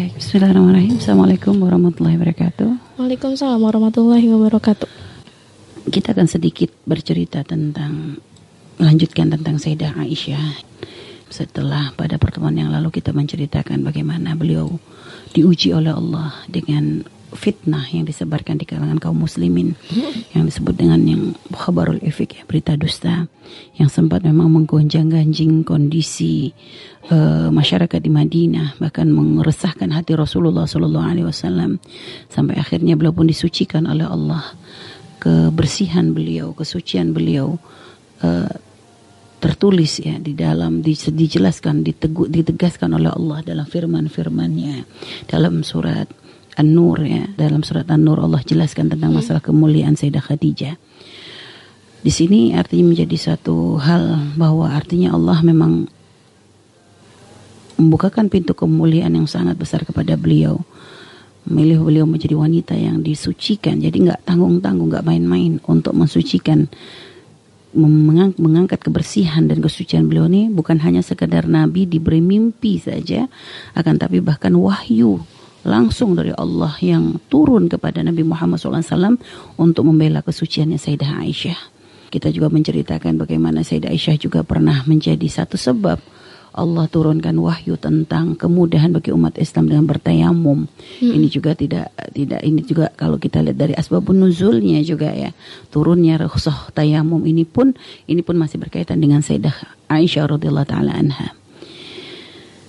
Baik, Bismillahirrahmanirrahim. Assalamualaikum warahmatullahi wabarakatuh. Waalaikumsalam warahmatullahi wabarakatuh. Kita akan sedikit bercerita tentang melanjutkan tentang Sayyidah Aisyah. Setelah pada pertemuan yang lalu kita menceritakan bagaimana beliau diuji oleh Allah dengan fitnah yang disebarkan di kalangan kaum muslimin yang disebut dengan yang khabarul ifik ya, berita dusta yang sempat memang menggonjang-ganjing kondisi uh, masyarakat di Madinah bahkan meresahkan hati Rasulullah Shallallahu Alaihi Wasallam. Sampai akhirnya beliau pun disucikan oleh Allah. Kebersihan beliau kesucian beliau uh, tertulis ya di dalam dijelaskan ditegu, ditegaskan oleh Allah dalam firman-firmannya. Dalam surat An-Nur ya dalam surat An-Nur Allah jelaskan tentang hmm. masalah kemuliaan Sayyidah Khadijah. Di sini artinya menjadi satu hal bahwa artinya Allah memang membukakan pintu kemuliaan yang sangat besar kepada beliau. Memilih beliau menjadi wanita yang disucikan. Jadi nggak tanggung-tanggung, nggak main-main untuk mensucikan mengang mengangkat kebersihan dan kesucian beliau ini bukan hanya sekedar nabi diberi mimpi saja akan tapi bahkan wahyu langsung dari Allah yang turun kepada Nabi Muhammad SAW untuk membela kesuciannya Sayyidah Aisyah. Kita juga menceritakan bagaimana Sayyidah Aisyah juga pernah menjadi satu sebab Allah turunkan wahyu tentang kemudahan bagi umat Islam dengan bertayamum. Hmm. Ini juga tidak tidak ini juga kalau kita lihat dari asbabun nuzulnya juga ya. Turunnya rukhsah tayamum ini pun ini pun masih berkaitan dengan Sayyidah Aisyah radhiyallahu taala anha.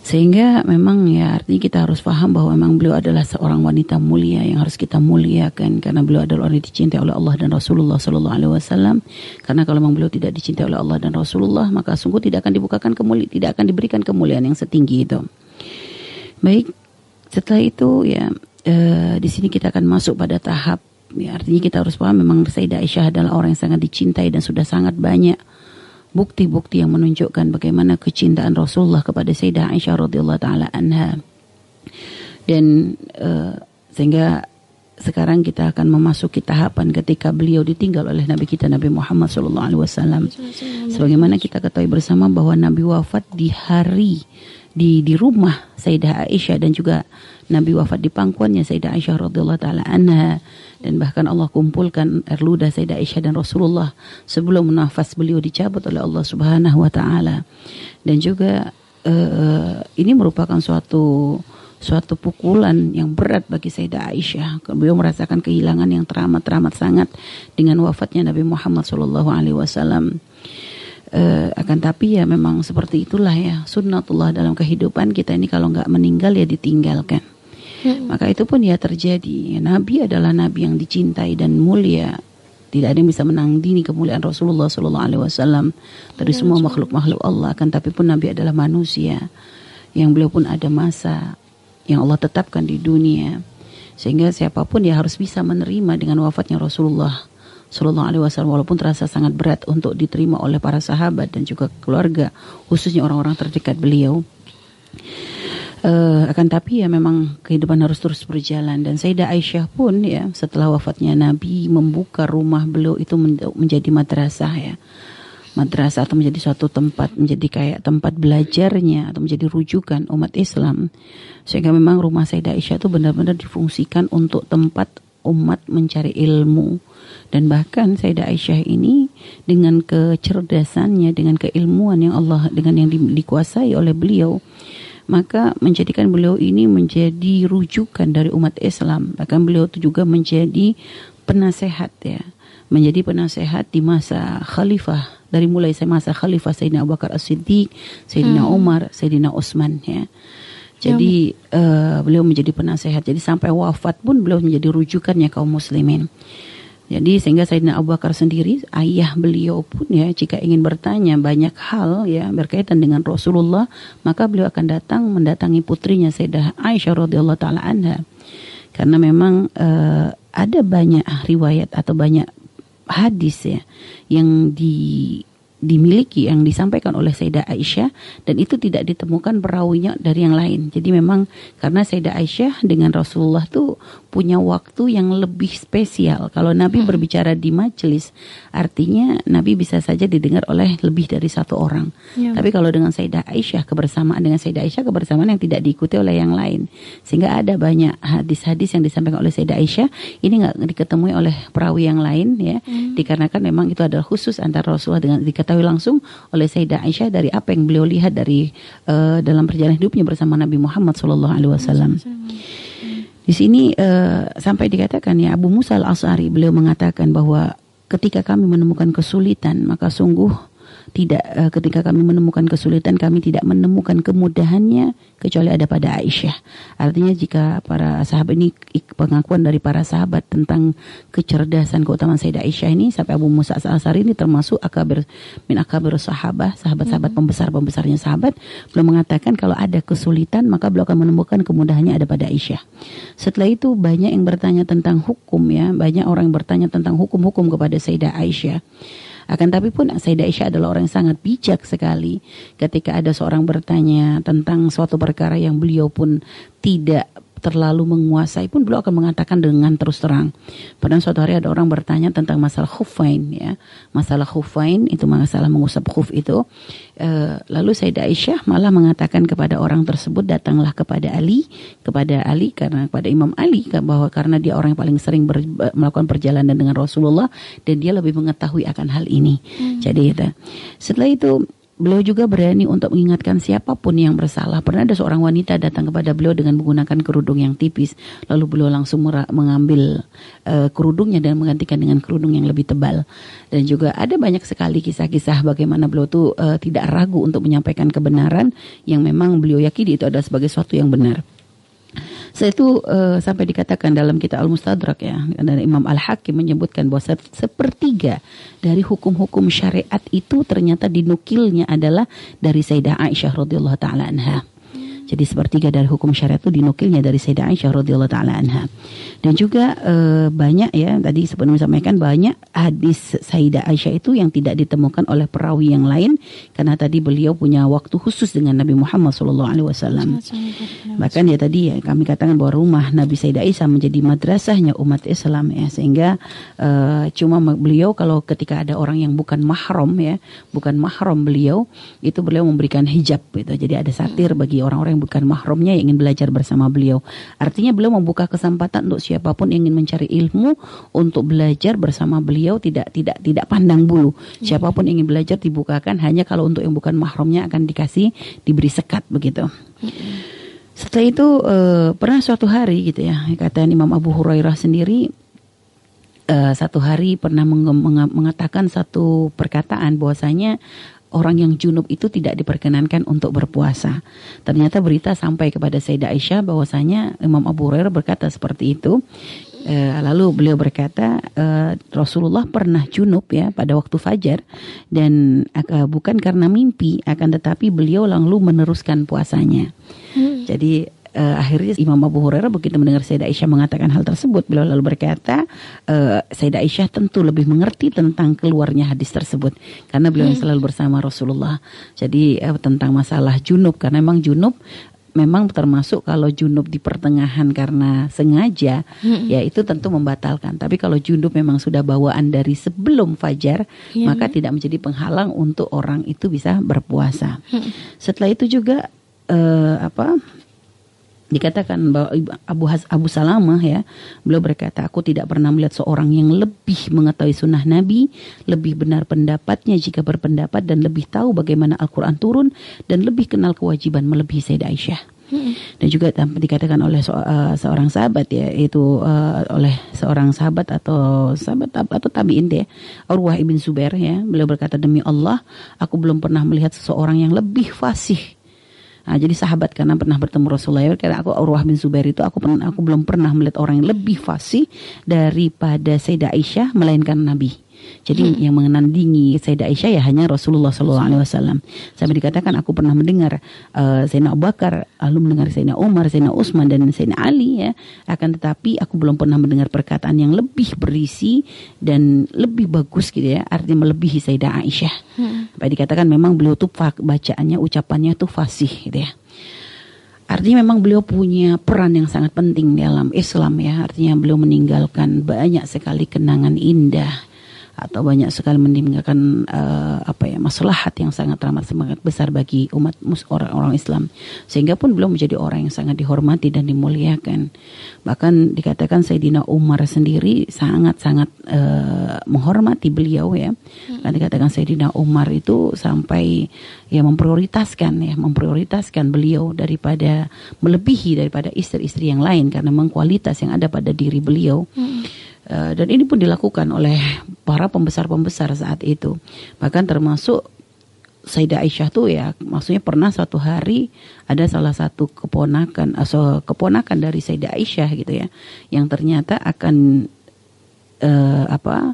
Sehingga memang ya artinya kita harus paham bahwa memang beliau adalah seorang wanita mulia yang harus kita muliakan karena beliau adalah orang yang dicintai oleh Allah dan Rasulullah Sallallahu Alaihi Wasallam. Karena kalau memang beliau tidak dicintai oleh Allah dan Rasulullah maka sungguh tidak akan dibukakan kemuliaan, tidak akan diberikan kemuliaan yang setinggi itu. Baik, setelah itu ya eh, di sini kita akan masuk pada tahap ya artinya kita harus paham memang Sayyidah Aisyah adalah orang yang sangat dicintai dan sudah sangat banyak bukti-bukti yang menunjukkan bagaimana kecintaan Rasulullah kepada Sayyidah Aisyah radhiyallahu taala anha. Dan uh, sehingga sekarang kita akan memasuki tahapan ketika beliau ditinggal oleh Nabi kita Nabi Muhammad sallallahu alaihi wasallam. Sebagaimana kita ketahui bersama bahwa Nabi wafat di hari di di rumah Sayyidah Aisyah dan juga Nabi wafat di pangkuannya Sayyidah Aisyah radhiyallahu taala anha dan bahkan Allah kumpulkan Erluda Sayyidah Aisyah dan Rasulullah sebelum nafas beliau dicabut oleh Allah Subhanahu wa taala. Dan juga uh, ini merupakan suatu suatu pukulan yang berat bagi Sayyidah Aisyah. Beliau merasakan kehilangan yang teramat-teramat sangat dengan wafatnya Nabi Muhammad Shallallahu alaihi wasallam. Uh, akan tapi ya memang seperti itulah ya sunnatullah dalam kehidupan kita ini kalau nggak meninggal ya ditinggalkan Hmm. Maka itu pun ya terjadi. Nabi adalah nabi yang dicintai dan mulia. Tidak ada yang bisa menandingi kemuliaan Rasulullah Sallallahu Alaihi Wasallam dari semua makhluk-makhluk Allah. Kan tapi pun Nabi adalah manusia yang beliau pun ada masa yang Allah tetapkan di dunia. Sehingga siapa pun ya harus bisa menerima dengan wafatnya Rasulullah Sallallahu Alaihi Wasallam walaupun terasa sangat berat untuk diterima oleh para sahabat dan juga keluarga khususnya orang-orang terdekat beliau. Uh, akan tapi ya memang kehidupan harus terus berjalan. Dan Sayyidah Aisyah pun ya setelah wafatnya Nabi membuka rumah beliau itu menjadi madrasah ya. Madrasah atau menjadi suatu tempat menjadi kayak tempat belajarnya atau menjadi rujukan umat Islam. Sehingga memang rumah Sayyidah Aisyah itu benar-benar difungsikan untuk tempat umat mencari ilmu. Dan bahkan Sayyidah Aisyah ini dengan kecerdasannya dengan keilmuan yang Allah dengan yang di, dikuasai oleh beliau maka menjadikan beliau ini menjadi rujukan dari umat Islam. Bahkan beliau itu juga menjadi penasehat ya, menjadi penasehat di masa khalifah dari mulai saya masa khalifah Sayyidina Abu Bakar As-Siddiq, Sayyidina hmm. Umar, Sayyidina Utsman ya. Jadi ya. uh, beliau menjadi penasehat. Jadi sampai wafat pun beliau menjadi rujukannya kaum muslimin. Jadi sehingga Sayyidina Abu Bakar sendiri ayah beliau pun ya jika ingin bertanya banyak hal ya berkaitan dengan Rasulullah maka beliau akan datang mendatangi putrinya Sayyidah Aisyah radhiyallahu taala anha. Karena memang uh, ada banyak riwayat atau banyak hadis ya yang di dimiliki yang disampaikan oleh Sayyidah Aisyah dan itu tidak ditemukan perawinya dari yang lain. Jadi memang karena Sayyidah Aisyah dengan Rasulullah tuh punya waktu yang lebih spesial. Kalau Nabi hmm. berbicara di majelis, artinya Nabi bisa saja didengar oleh lebih dari satu orang. Ya. Tapi kalau dengan Sayyidah Aisyah kebersamaan dengan Sayyidah Aisyah kebersamaan yang tidak diikuti oleh yang lain. Sehingga ada banyak hadis-hadis yang disampaikan oleh Sayyidah Aisyah ini nggak diketemui oleh perawi yang lain ya. Hmm. Dikarenakan memang itu adalah khusus antara Rasulullah dengan diketahui langsung oleh Sayyidah Aisyah dari apa yang beliau lihat dari uh, dalam perjalanan hidupnya bersama Nabi Muhammad Shallallahu Alaihi Wasallam. Di sini uh, sampai dikatakan ya Abu Musa al Asari beliau mengatakan bahwa ketika kami menemukan kesulitan maka sungguh tidak uh, ketika kami menemukan kesulitan kami tidak menemukan kemudahannya kecuali ada pada Aisyah. Artinya jika para sahabat ini pengakuan dari para sahabat tentang kecerdasan keutamaan Sayyidah Aisyah ini sampai Abu Musa Al-Asari ini termasuk akabir min akabir sahabat, sahabat-sahabat pembesar-pembesarnya sahabat belum mengatakan kalau ada kesulitan maka beliau akan menemukan kemudahannya ada pada Aisyah. Setelah itu banyak yang bertanya tentang hukum ya, banyak orang yang bertanya tentang hukum-hukum kepada Sayyidah Aisyah. Akan tapi pun Sayyidah Aisyah adalah orang yang sangat bijak sekali ketika ada seorang bertanya tentang suatu perkara yang beliau pun tidak terlalu menguasai pun beliau akan mengatakan dengan terus terang. Pada suatu hari ada orang bertanya tentang masalah khufain ya. Masalah khufain itu masalah mengusap khuf itu. E, lalu Sayyidah Aisyah malah mengatakan kepada orang tersebut datanglah kepada Ali, kepada Ali karena kepada Imam Ali bahwa karena dia orang yang paling sering ber, melakukan perjalanan dengan Rasulullah dan dia lebih mengetahui akan hal ini. Hmm. Jadi itu. Setelah itu Beliau juga berani untuk mengingatkan siapa pun yang bersalah. Pernah ada seorang wanita datang kepada beliau dengan menggunakan kerudung yang tipis. Lalu beliau langsung mengambil uh, kerudungnya dan menggantikan dengan kerudung yang lebih tebal. Dan juga ada banyak sekali kisah-kisah bagaimana beliau tuh uh, tidak ragu untuk menyampaikan kebenaran yang memang beliau yakini itu adalah sebagai sesuatu yang benar. Saya itu uh, sampai dikatakan dalam kitab Al-Mustadrak ya, dari Imam Al-Hakim menyebutkan bahwa sepertiga dari hukum-hukum syariat itu ternyata dinukilnya adalah dari Sayyidah Aisyah radhiyallahu taala anha. Jadi sepertiga dari hukum syariat itu dinukilnya dari Sayyidah Aisyah radhiyallahu taala anha. Dan juga e, banyak ya tadi sebelum sampaikan banyak hadis Sayyidah Aisyah itu yang tidak ditemukan oleh perawi yang lain karena tadi beliau punya waktu khusus dengan Nabi Muhammad sallallahu alaihi wasallam. Bahkan ya tadi ya kami katakan bahwa rumah Nabi Sayyidah Aisyah menjadi madrasahnya umat Islam ya sehingga e, cuma beliau kalau ketika ada orang yang bukan mahram ya, bukan mahram beliau itu beliau memberikan hijab gitu. Jadi ada satir bagi orang-orang bukan mahramnya yang ingin belajar bersama beliau. Artinya beliau membuka kesempatan untuk siapa pun yang ingin mencari ilmu untuk belajar bersama beliau tidak tidak tidak pandang bulu. Siapa pun yang ingin belajar dibukakan hanya kalau untuk yang bukan mahramnya akan dikasih diberi sekat begitu. Setelah itu uh, pernah suatu hari gitu ya kata Imam Abu Hurairah sendiri uh, satu hari pernah meng mengatakan satu perkataan bahwasanya orang yang junub itu tidak diperkenankan untuk berpuasa. Ternyata berita sampai kepada Sayyidah Aisyah bahwasanya Imam Abu Hurairah berkata seperti itu. E, lalu beliau berkata e, Rasulullah pernah junub ya pada waktu fajar dan e, bukan karena mimpi akan tetapi beliau lalu meneruskan puasanya. Hmm. Jadi uh, akhirnya Imam Abu Hurairah begitu mendengar Sayyidah Aisyah mengatakan hal tersebut, beliau lalu berkata, uh, Sayyidah Aisyah tentu lebih mengerti tentang keluarnya hadis tersebut karena beliau hmm. selalu bersama Rasulullah. Jadi uh, tentang masalah junub karena memang junub memang termasuk kalau junub di pertengahan karena sengaja hmm. ya itu tentu membatalkan tapi kalau junub memang sudah bawaan dari sebelum fajar ya. maka tidak menjadi penghalang untuk orang itu bisa berpuasa hmm. setelah itu juga uh, apa dikatakan bahwa Abu Has, Abu Salamah ya beliau berkata aku tidak pernah melihat seorang yang lebih mengetahui sunnah Nabi lebih benar pendapatnya jika berpendapat dan lebih tahu bagaimana Al-Quran turun dan lebih kenal kewajiban melebihi Sayyidah Aisyah hmm. dan juga dikatakan oleh so, uh, seorang sahabat ya itu uh, oleh seorang sahabat atau sahabat atau tabiin deh Urwah ibn Zubair ya beliau berkata demi Allah aku belum pernah melihat seseorang yang lebih fasih Nah, jadi sahabat karena pernah bertemu Rasulullah karena aku Urwah bin Zubair itu aku pernah aku belum pernah melihat orang yang lebih fasih daripada Sayyidah Aisyah melainkan Nabi. Jadi yang menandingi Sayyidah Aisyah ya hanya Rasulullah Sallallahu Alaihi Wasallam. Sampai dikatakan aku pernah mendengar uh, Sayyidina Abu Bakar, lalu mendengar Sayyidina Umar, Sayyidina Utsman dan Sayyidina Ali ya. Akan tetapi aku belum pernah mendengar perkataan yang lebih berisi dan lebih bagus gitu ya. Artinya melebihi Sayyidah Aisyah. Hmm. Sampai dikatakan memang beliau tuh bacaannya, ucapannya tuh fasih gitu ya. Artinya memang beliau punya peran yang sangat penting dalam Islam ya. Artinya beliau meninggalkan banyak sekali kenangan indah atau banyak sekali meninggalkan uh, apa ya maslahat yang sangat ramah sangat besar bagi umat orang-orang Islam. Sehingga pun belum menjadi orang yang sangat dihormati dan dimuliakan. Bahkan dikatakan Sayyidina Umar sendiri sangat-sangat uh, menghormati beliau ya. Kan dikatakan Sayyidina Umar itu sampai ya memprioritaskan ya memprioritaskan beliau daripada melebihi daripada istri-istri yang lain. Karena memang kualitas yang ada pada diri beliau. Hmm dan ini pun dilakukan oleh para pembesar-pembesar saat itu. Bahkan termasuk Sayyidah Aisyah tuh ya, maksudnya pernah suatu hari ada salah satu keponakan atau keponakan dari Sayyidah Aisyah gitu ya, yang ternyata akan uh, apa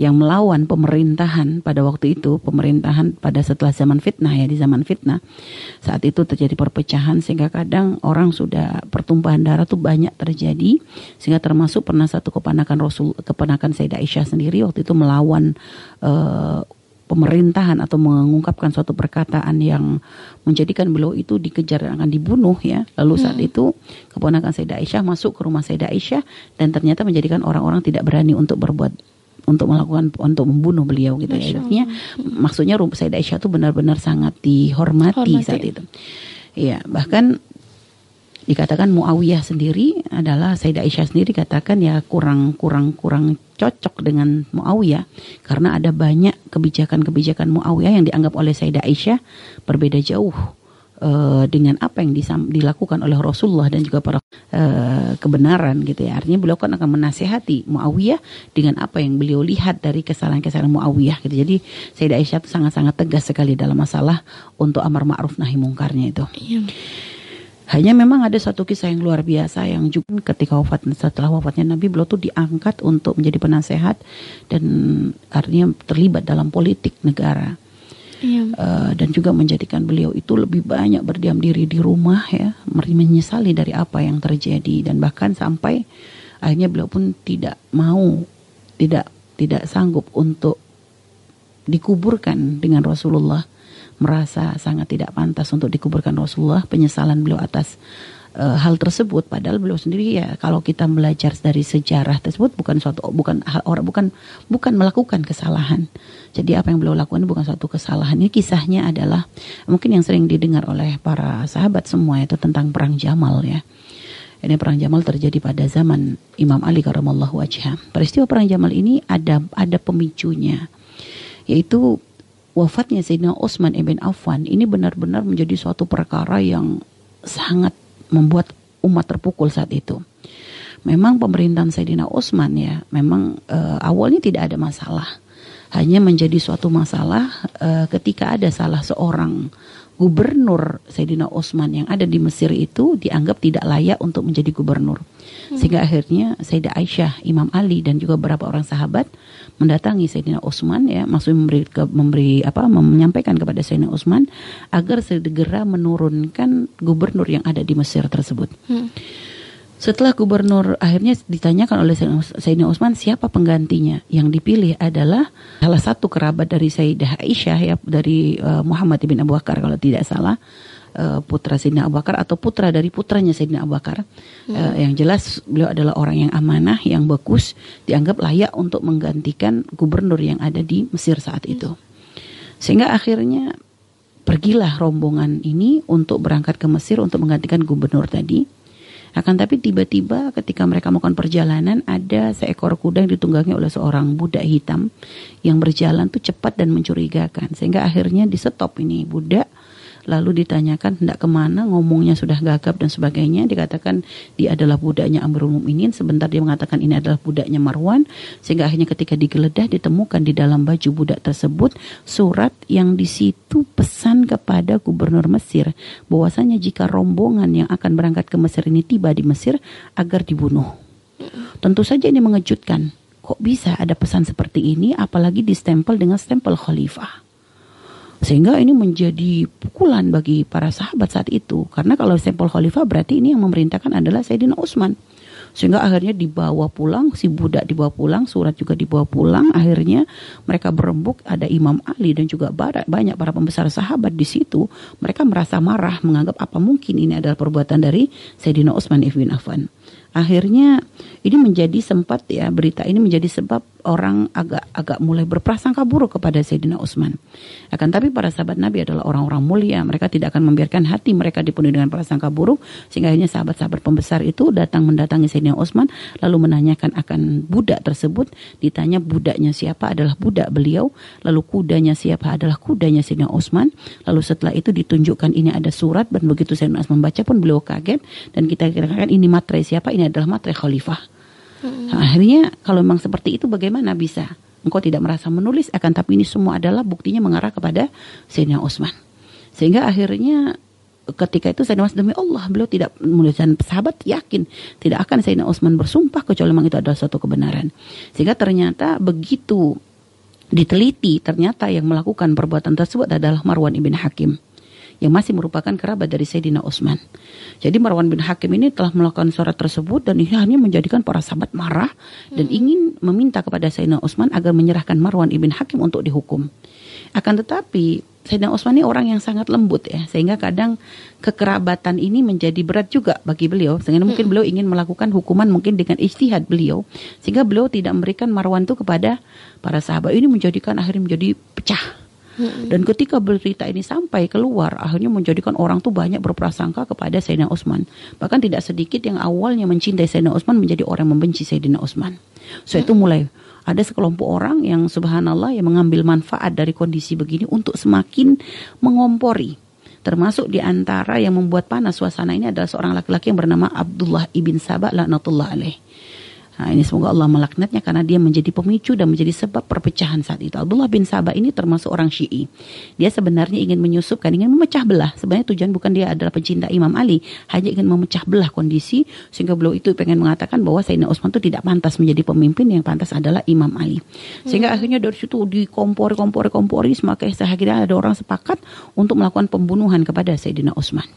yang melawan pemerintahan pada waktu itu, pemerintahan pada setelah zaman fitnah ya, di zaman fitnah. Saat itu terjadi perpecahan sehingga kadang orang sudah pertumpahan darah tuh banyak terjadi sehingga termasuk pernah satu keponakan Rasul keponakan Sayyidah Aisyah sendiri waktu itu melawan uh, pemerintahan atau mengungkapkan suatu perkataan yang menjadikan beliau itu dikejar dan akan dibunuh ya. Lalu saat hmm. itu keponakan Sayyidah Aisyah masuk ke rumah Sayyidah Aisyah dan ternyata menjadikan orang-orang tidak berani untuk berbuat untuk melakukan untuk membunuh beliau gitu ya. Artinya maksudnya Sayyidah Aisyah itu benar-benar sangat dihormati Hormati. saat itu. Iya, bahkan dikatakan Muawiyah sendiri adalah Sayyidah Aisyah sendiri katakan ya kurang kurang kurang cocok dengan Muawiyah karena ada banyak kebijakan-kebijakan Muawiyah yang dianggap oleh Sayyidah Aisyah berbeda jauh uh, dengan apa yang disam, dilakukan oleh Rasulullah dan juga para uh, kebenaran gitu ya. Artinya beliau kan akan menasehati Muawiyah dengan apa yang beliau lihat dari kesalahan-kesalahan Muawiyah gitu. Jadi Sayyidah Aisyah itu sangat-sangat tegas sekali dalam masalah untuk amar ma'ruf nahi mungkarnya itu. Iya. Hanya memang ada satu kisah yang luar biasa yang juga ketika wafat setelah wafatnya Nabi beliau tuh diangkat untuk menjadi penasehat dan artinya terlibat dalam politik negara iya. uh, dan juga menjadikan beliau itu lebih banyak berdiam diri di rumah ya menyesali dari apa yang terjadi. Dan bahkan sampai akhirnya beliau pun tidak mau tidak tidak sanggup untuk dikuburkan dengan Rasulullah. Merasa sangat tidak pantas untuk dikuburkan Rasulullah. Penyesalan beliau atas uh, hal tersebut. Padahal beliau sendiri ya kalau kita belajar dari sejarah tersebut bukan suatu bukan hal orang bukan bukan melakukan kesalahan. Jadi apa yang beliau lakukan bukan suatu kesalahan. Ini kisahnya adalah mungkin yang sering didengar oleh para sahabat semua itu tentang perang Jamal ya. Ini perang Jamal terjadi pada zaman Imam Ali karramallahu wajhah. Peristiwa perang Jamal ini ada ada pemicunya yaitu wafatnya Sayyidina Utsman ibn Affan. Ini benar-benar menjadi suatu perkara yang sangat membuat umat terpukul saat itu. Memang pemerintahan Sayyidina Utsman ya, memang uh, awalnya tidak ada masalah. Hanya menjadi suatu masalah uh, ketika ada salah seorang gubernur Sayyidina Utsman yang ada di Mesir itu dianggap tidak layak untuk menjadi gubernur. Hmm. Sehingga akhirnya Sayyidah Aisyah, Imam Ali dan juga beberapa orang sahabat mendatangi Sayyidina Utsman ya, maksudnya memberi ke, memberi apa menyampaikan kepada Sayyidina Utsman agar segera menurunkan gubernur yang ada di Mesir tersebut. Hmm. Setelah gubernur akhirnya ditanyakan oleh Sayyidina Utsman siapa penggantinya, yang dipilih adalah salah satu kerabat dari Sayyidah Aisyah ya dari uh, Muhammad bin Abu Bakar kalau tidak salah uh, putra Sayyidina Abu Bakar atau putra dari putranya Sayyidina Abu Bakar. Hmm. Uh, yang jelas beliau adalah orang yang amanah, yang bagus, dianggap layak untuk menggantikan gubernur yang ada di Mesir saat itu. Sehingga akhirnya pergilah rombongan ini untuk berangkat ke Mesir untuk menggantikan gubernur tadi. Akan tapi tiba-tiba ketika mereka melakukan perjalanan ada seekor kuda yang ditunggangi oleh seorang budak hitam yang berjalan tuh cepat dan mencurigakan. Sehingga akhirnya disetop ini. Budak lalu ditanyakan hendak ke mana ngomongnya sudah gagap dan sebagainya. Dikatakan dia adalah budaknya Amrul Mukminin. Sebentar dia mengatakan ini adalah budaknya Marwan. Sehingga akhirnya ketika digeledah ditemukan di dalam baju budak tersebut surat yang di situ pesan kepada gubernur Mesir bahwasanya jika rombongan yang akan berangkat ke Mesir ini tiba di Mesir agar dibunuh. Tentu saja ini mengejutkan. Kok bisa ada pesan seperti ini apalagi distempel dengan stempel khalifah. Sehingga ini menjadi pukulan bagi para sahabat saat itu. Karena kalau stempel khalifah berarti ini yang memerintahkan adalah Sayyidina Utsman. Sehingga akhirnya dibawa pulang, si budak dibawa pulang, surat juga dibawa pulang. Akhirnya mereka berembuk, ada Imam Ali dan juga banyak para pembesar sahabat di situ. Mereka merasa marah, menganggap apa mungkin ini adalah perbuatan dari Sayyidina Utsman ibn Affan. Akhirnya ini menjadi sempat ya berita ini menjadi sebab orang agak-agak mulai berprasangka buruk kepada Sayyidina Utsman. Akan tapi para sahabat Nabi adalah orang-orang mulia, mereka tidak akan membiarkan hati mereka dipenuhi dengan prasangka buruk sehingga akhirnya sahabat-sahabat pembesar itu datang mendatangi Sayyidina Utsman lalu menanyakan akan budak tersebut, ditanya budaknya siapa adalah budak beliau, lalu kudanya siapa adalah kudanya Sayyidina Utsman, lalu setelah itu ditunjukkan ini ada surat dan begitu Sayyidina Utsman membaca pun beliau kaget dan kita kira-kira ini materai siapa? Ini adalah materai khalifah. Hmm. akhirnya kalau memang seperti itu bagaimana bisa? Engkau tidak merasa menulis akan tapi ini semua adalah buktinya mengarah kepada Sayyidina Utsman. Sehingga akhirnya ketika itu Sayyidina Utsman demi Allah beliau tidak menulis dan sahabat yakin tidak akan Sayyidina Utsman bersumpah kecuali memang itu adalah suatu kebenaran. Sehingga ternyata begitu diteliti ternyata yang melakukan perbuatan tersebut adalah Marwan ibn Hakim yang masih merupakan kerabat dari Sayyidina Utsman. Jadi Marwan bin Hakim ini telah melakukan surat tersebut dan ini hanya menjadikan para sahabat marah dan hmm. ingin meminta kepada Sayyidina Utsman agar menyerahkan Marwan ibn Hakim untuk dihukum. Akan tetapi Sayyidina Utsman ini orang yang sangat lembut ya, sehingga kadang kekerabatan ini menjadi berat juga bagi beliau. Sehingga mungkin hmm. beliau ingin melakukan hukuman mungkin dengan istihad beliau, sehingga beliau tidak memberikan Marwan itu kepada para sahabat. Ini menjadikan akhirnya menjadi pecah dan ketika berita ini sampai keluar, akhirnya menjadikan orang tuh banyak berprasangka kepada Sayyidina Utsman. Bahkan tidak sedikit yang awalnya mencintai Sayyidina Utsman menjadi orang yang membenci Sayyidina Utsman. So itu mulai ada sekelompok orang yang subhanallah yang mengambil manfaat dari kondisi begini untuk semakin mengompori termasuk di antara yang membuat panas suasana ini adalah seorang laki-laki yang bernama Abdullah ibn Sabah laknatullah alaih. Nah, ini semoga Allah melaknatnya karena dia menjadi pemicu dan menjadi sebab perpecahan saat itu. Abdullah bin Sabah ini termasuk orang Syi'i. Dia sebenarnya ingin menyusupkan, ingin memecah belah. Sebenarnya tujuan bukan dia adalah pencinta Imam Ali, hanya ingin memecah belah kondisi sehingga beliau itu pengen mengatakan bahwa Sayyidina Utsman itu tidak pantas menjadi pemimpin yang pantas adalah Imam Ali. Sehingga hmm. akhirnya dari situ dikompori kompori kompori semakin akhirnya ada orang sepakat untuk melakukan pembunuhan kepada Sayyidina Utsman.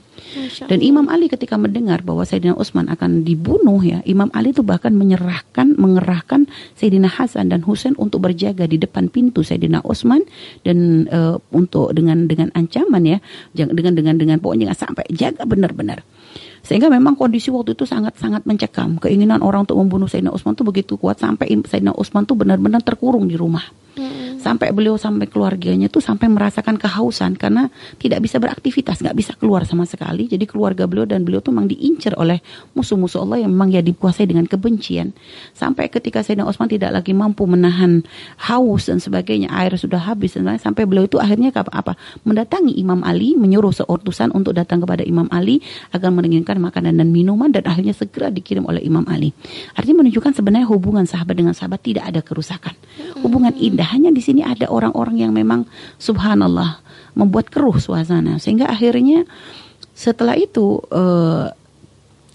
Dan Imam Ali ketika mendengar bahwa Sayyidina Utsman akan dibunuh ya, Imam Ali itu bahkan menyerahkan mengerahkan Sayyidina Hasan dan Husain untuk berjaga di depan pintu Sayyidina Utsman dan uh, untuk dengan dengan ancaman ya, dengan dengan dengan pokoknya sampai jaga benar-benar. Sehingga memang kondisi waktu itu sangat-sangat mencekam. Keinginan orang untuk membunuh Sayyidina Utsman itu begitu kuat sampai Sayyidina Utsman itu benar-benar terkurung di rumah. Hmm. Sampai beliau sampai keluarganya tuh sampai merasakan kehausan karena tidak bisa beraktivitas, nggak bisa keluar sama sekali. Jadi keluarga beliau dan beliau tuh memang diincar oleh musuh-musuh Allah yang memang ya dikuasai dengan kebencian. Sampai ketika Sayyidina Utsman tidak lagi mampu menahan haus dan sebagainya, air sudah habis dan sampai beliau itu akhirnya apa? apa mendatangi Imam Ali, menyuruh seutusan untuk datang kepada Imam Ali agar menginginkan makanan dan minuman dan akhirnya segera dikirim oleh Imam Ali. Artinya menunjukkan sebenarnya hubungan sahabat dengan sahabat tidak ada kerusakan. Hubungan indah hanya di sini ada orang-orang yang memang subhanallah membuat keruh suasana sehingga akhirnya setelah itu uh,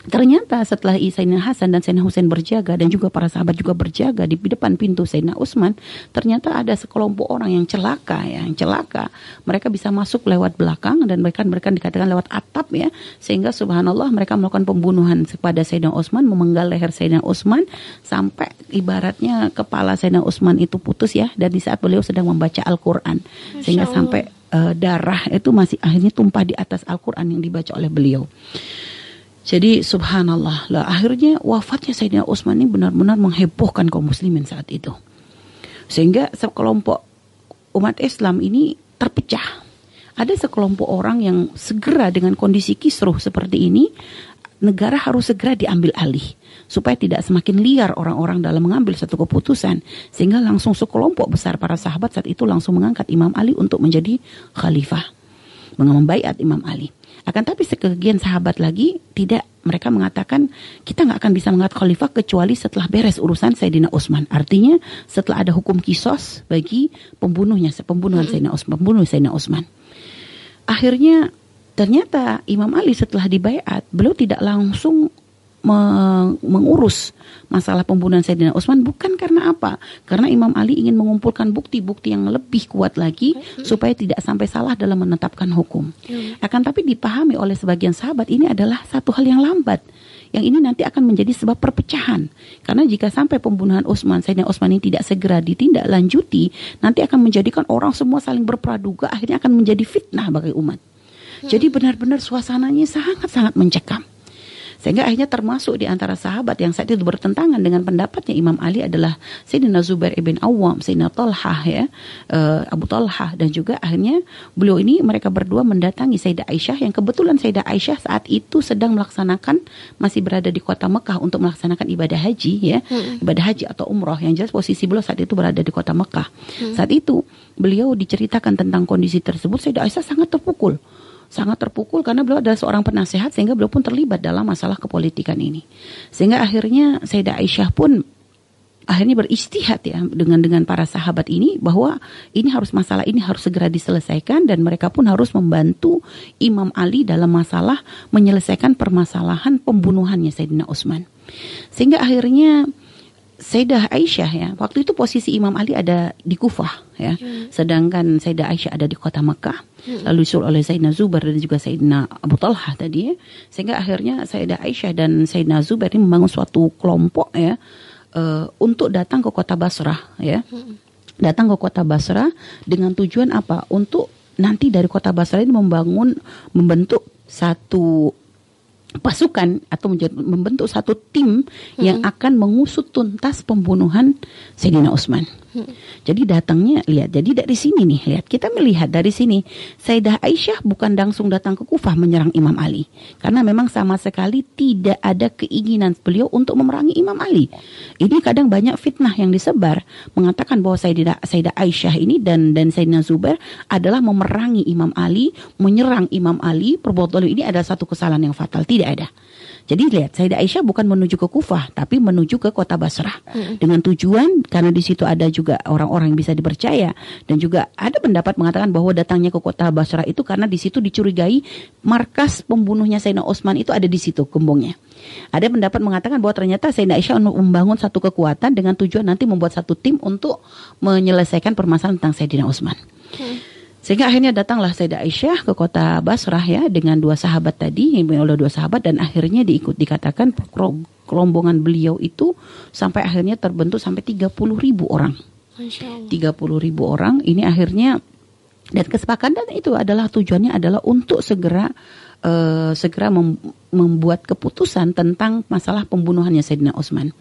Ternyata setelah Sayyidina Hasan dan Sayyidina Husain berjaga dan juga para sahabat juga berjaga di depan pintu Sayyidina Utsman, ternyata ada sekelompok orang yang celaka ya, yang celaka. Mereka bisa masuk lewat belakang dan mereka mereka dikatakan lewat atap ya, sehingga subhanallah mereka melakukan pembunuhan kepada Sayyidina Utsman, memenggal leher Sayyidina Utsman sampai ibaratnya kepala Sayyidina Utsman itu putus ya dan di saat beliau sedang membaca Al-Qur'an sehingga sampai uh, darah itu masih akhirnya tumpah di atas Al-Qur'an yang dibaca oleh beliau. Jadi subhanallah lah akhirnya wafatnya Sayyidina Utsman ini benar-benar menghebohkan kaum muslimin saat itu. Sehingga sekelompok umat Islam ini terpecah. Ada sekelompok orang yang segera dengan kondisi kisruh seperti ini, negara harus segera diambil alih supaya tidak semakin liar orang-orang dalam mengambil satu keputusan sehingga langsung sekelompok besar para sahabat saat itu langsung mengangkat Imam Ali untuk menjadi khalifah membaiat Imam Ali. Akan tapi sekegian sahabat lagi tidak mereka mengatakan kita nggak akan bisa mengangkat khalifah kecuali setelah beres urusan Sayyidina Utsman. Artinya setelah ada hukum kisos bagi pembunuhnya, pembunuhan Sayyidina Utsman, pembunuh Sayyidina Utsman. Akhirnya ternyata Imam Ali setelah dibaiat, beliau tidak langsung mengurus masalah pembunuhan Sayyidina Utsman bukan karena apa? Karena Imam Ali ingin mengumpulkan bukti-bukti yang lebih kuat lagi hmm. supaya tidak sampai salah dalam menetapkan hukum. Hmm. Akan tapi dipahami oleh sebagian sahabat ini adalah satu hal yang lambat. Yang ini nanti akan menjadi sebab perpecahan. Karena jika sampai pembunuhan Utsman, Sayyidina Utsman ini tidak segera ditindaklanjuti, nanti akan menjadikan orang semua saling berpraduga, akhirnya akan menjadi fitnah bagi umat. Hmm. Jadi benar-benar suasananya sangat-sangat mencekam. Sehingga akhirnya termasuk di antara sahabat yang saat itu bertentangan dengan pendapatnya Imam Ali adalah Sayyidina Zubair ibn Awam, Sayyidina Talhah ya, uh, Abu Talhah dan juga akhirnya beliau ini mereka berdua mendatangi Sayyidah Aisyah yang kebetulan Sayyidah Aisyah saat itu sedang melaksanakan masih berada di kota Mekah untuk melaksanakan ibadah haji ya, hmm. ibadah haji atau umroh yang jelas posisi beliau saat itu berada di kota Mekah. Hmm. Saat itu beliau diceritakan tentang kondisi tersebut Sayyidah Aisyah sangat terpukul sangat terpukul karena beliau adalah seorang penasehat sehingga beliau pun terlibat dalam masalah kepolitikan ini. Sehingga akhirnya Sayyidah Aisyah pun akhirnya beristihad ya dengan dengan para sahabat ini bahwa ini harus masalah ini harus segera diselesaikan dan mereka pun harus membantu Imam Ali dalam masalah menyelesaikan permasalahan pembunuhannya Sayyidina Utsman. Sehingga akhirnya Sayyidah Aisyah ya, waktu itu posisi Imam Ali ada di Kufah ya. Hmm. Sedangkan Sayyidah Aisyah ada di kota Mekah. Hmm. Lalu disuruh oleh Sayyidina Zubair dan juga Sayyidina Abu Talha tadi ya. Sehingga akhirnya Sayyidah Aisyah dan Sayyidina Zubair ini membangun suatu kelompok ya uh, untuk datang ke kota Basrah ya. Hmm. Datang ke kota Basrah dengan tujuan apa? Untuk nanti dari kota Basrah ini membangun membentuk satu pasukan atau membentuk satu tim hmm. yang akan mengusut tuntas pembunuhan Sayyidina Utsman. Jadi datangnya lihat. Jadi dari sini nih lihat kita melihat dari sini Sayyidah Aisyah bukan langsung datang ke Kufah menyerang Imam Ali karena memang sama sekali tidak ada keinginan beliau untuk memerangi Imam Ali. Ini kadang banyak fitnah yang disebar mengatakan bahwa Sayyidah Sayyidah Aisyah ini dan dan Sayyidina Zubair adalah memerangi Imam Ali, menyerang Imam Ali. Perbuatan ini adalah satu kesalahan yang fatal. Tidak ada. Jadi lihat, Sayyidah Aisyah bukan menuju ke Kufah, tapi menuju ke kota Basrah. Hmm. Dengan tujuan, karena di situ ada juga orang-orang yang bisa dipercaya. Dan juga ada pendapat mengatakan bahwa datangnya ke kota Basrah itu karena di situ dicurigai markas pembunuhnya Sayyidina Utsman itu ada di situ gembongnya. Ada pendapat mengatakan bahwa ternyata Sayyidah Aisyah membangun satu kekuatan dengan tujuan nanti membuat satu tim untuk menyelesaikan permasalahan tentang Sayyidina Utsman. Hmm. Sehingga akhirnya datanglah Sayyidah Aisyah ke kota Basrah ya dengan dua sahabat tadi, oleh dua sahabat dan akhirnya diikut dikatakan kelombongan beliau itu sampai akhirnya terbentuk sampai 30 ribu orang. 30 ribu orang ini akhirnya dan kesepakatan itu adalah tujuannya adalah untuk segera uh, segera mem membuat keputusan tentang masalah pembunuhannya Sayyidina Utsman.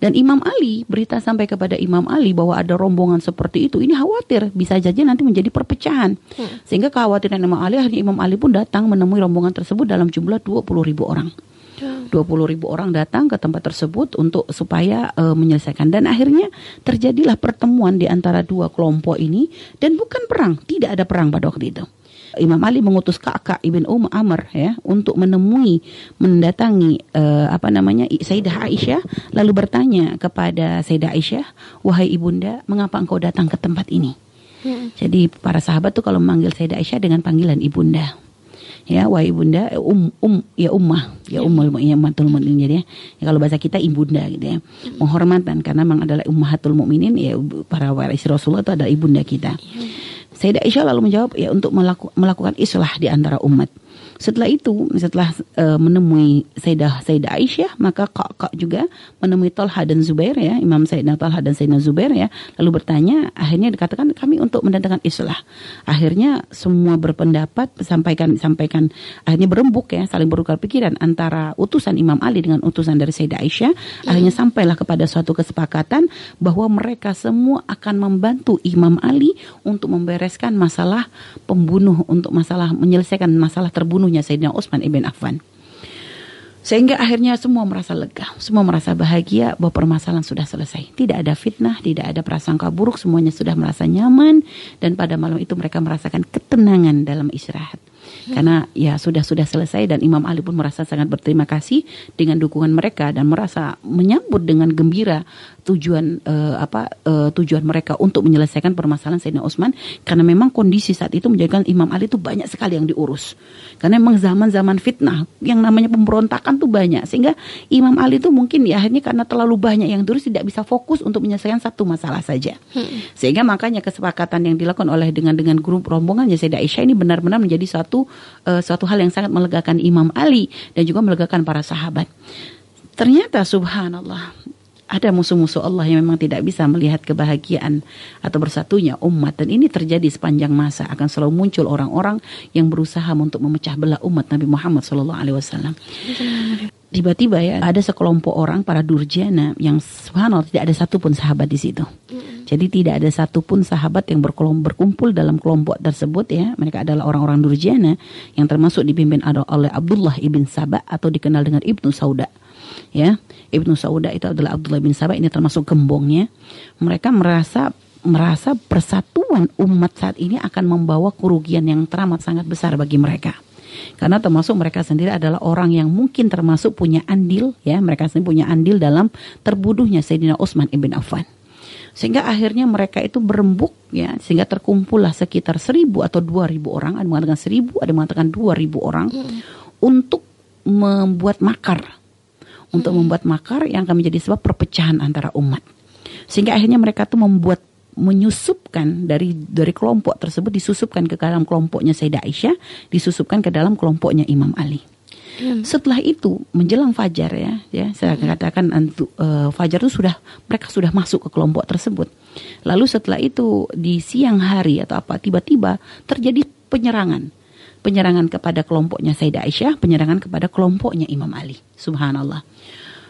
Dan Imam Ali berita sampai kepada Imam Ali bahwa ada rombongan seperti itu. Ini khawatir bisa saja nanti menjadi perpecahan. Hmm. Sehingga kekhawatiran Imam Ali akhirnya Imam Ali pun datang menemui rombongan tersebut dalam jumlah 20 ribu orang. 20 ribu orang datang ke tempat tersebut untuk supaya uh, menyelesaikan dan akhirnya terjadilah pertemuan di antara dua kelompok ini dan bukan perang tidak ada perang pada waktu itu Imam Ali mengutus kakak Ibn Um Amr ya untuk menemui mendatangi uh, apa namanya Sayyidah Aisyah lalu bertanya kepada Sayyidah Aisyah wahai ibunda mengapa engkau datang ke tempat ini hmm. jadi para sahabat tuh kalau memanggil Sayyidah Aisyah dengan panggilan ibunda ya wahai ibunda um um ya ummah ya, ya. ummul ya ummatul mukminin jadi ya. ya kalau bahasa kita ibunda gitu ya hmm. penghormatan karena memang adalah ummahatul mukminin ya para waris Rasulullah itu adalah ibunda kita ya. Sayyidah Aisyah lalu menjawab ya untuk melaku, melakukan islah di antara umat. Setelah itu, setelah uh, menemui Sayyidah Sayyidah Aisyah, maka kakak juga menemui Talha dan Zubair ya, Imam Sayyidina Talha dan Sayyidina Zubair ya, lalu bertanya, akhirnya dikatakan kami untuk mendatangkan islah. Akhirnya semua berpendapat sampaikan sampaikan akhirnya berembuk ya, saling berukar pikiran antara utusan Imam Ali dengan utusan dari Sayyidah Aisyah, hmm. akhirnya sampailah kepada suatu kesepakatan bahwa mereka semua akan membantu Imam Ali untuk membereskan masalah pembunuh untuk masalah menyelesaikan masalah terbunuh pembunuhnya Sayyidina Utsman ibn Affan. Sehingga akhirnya semua merasa lega, semua merasa bahagia bahwa permasalahan sudah selesai. Tidak ada fitnah, tidak ada prasangka buruk, semuanya sudah merasa nyaman dan pada malam itu mereka merasakan ketenangan dalam istirahat. Karena ya sudah sudah selesai dan Imam Ali pun merasa sangat berterima kasih dengan dukungan mereka dan merasa menyambut dengan gembira tujuan uh, apa uh, tujuan mereka untuk menyelesaikan permasalahan Sayyidina Utsman. Karena memang kondisi saat itu menjadikan Imam Ali itu banyak sekali yang diurus. Karena memang zaman-zaman fitnah yang namanya pemberontakan tuh banyak. Sehingga Imam Ali itu mungkin ya akhirnya karena terlalu banyak yang diurus tidak bisa fokus untuk menyelesaikan satu masalah saja. Hmm. sehingga makanya kesepakatan yang dilakukan oleh dengan dengan grup rombongannya Sayyidah Aisyah ini benar-benar menjadi suatu uh, suatu hal yang sangat melegakan Imam Ali dan juga melegakan para sahabat. Ternyata subhanallah ada musuh-musuh Allah yang memang tidak bisa melihat kebahagiaan atau bersatunya umat. Dan ini terjadi sepanjang masa. Akan selalu muncul orang-orang yang berusaha untuk memecah belah umat Nabi Muhammad SAW. Tiba-tiba ya ada sekelompok orang para durjana yang subhanallah tidak ada satupun sahabat di situ. Jadi tidak ada satupun sahabat yang berkumpul dalam kelompok tersebut ya. Mereka adalah orang-orang durjana yang termasuk dipimpin oleh Abdullah ibn Sabah atau dikenal dengan Ibnu Sauda ya. Ibnu Sauda itu adalah Abdullah bin Sabah ini termasuk gembongnya. Mereka merasa merasa persatuan umat saat ini akan membawa kerugian yang teramat sangat besar bagi mereka karena termasuk mereka sendiri adalah orang yang mungkin termasuk punya andil ya. Mereka sendiri punya andil dalam terbunuhnya Sayyidina Utsman ibn Affan. Sehingga akhirnya mereka itu berembuk ya. Sehingga terkumpullah sekitar seribu atau dua ribu orang. Ada mengatakan seribu ada mengatakan dua ribu orang hmm. untuk membuat makar. Untuk membuat makar yang akan menjadi sebab perpecahan antara umat. Sehingga akhirnya mereka tuh membuat menyusupkan dari dari kelompok tersebut disusupkan ke dalam kelompoknya Sayyidah Aisyah, disusupkan ke dalam kelompoknya Imam Ali. Hmm. Setelah itu menjelang fajar ya, ya saya hmm. katakan uh, fajar itu sudah mereka sudah masuk ke kelompok tersebut. Lalu setelah itu di siang hari atau apa tiba-tiba terjadi penyerangan penyerangan kepada kelompoknya Sayyidah Aisyah, penyerangan kepada kelompoknya Imam Ali. Subhanallah.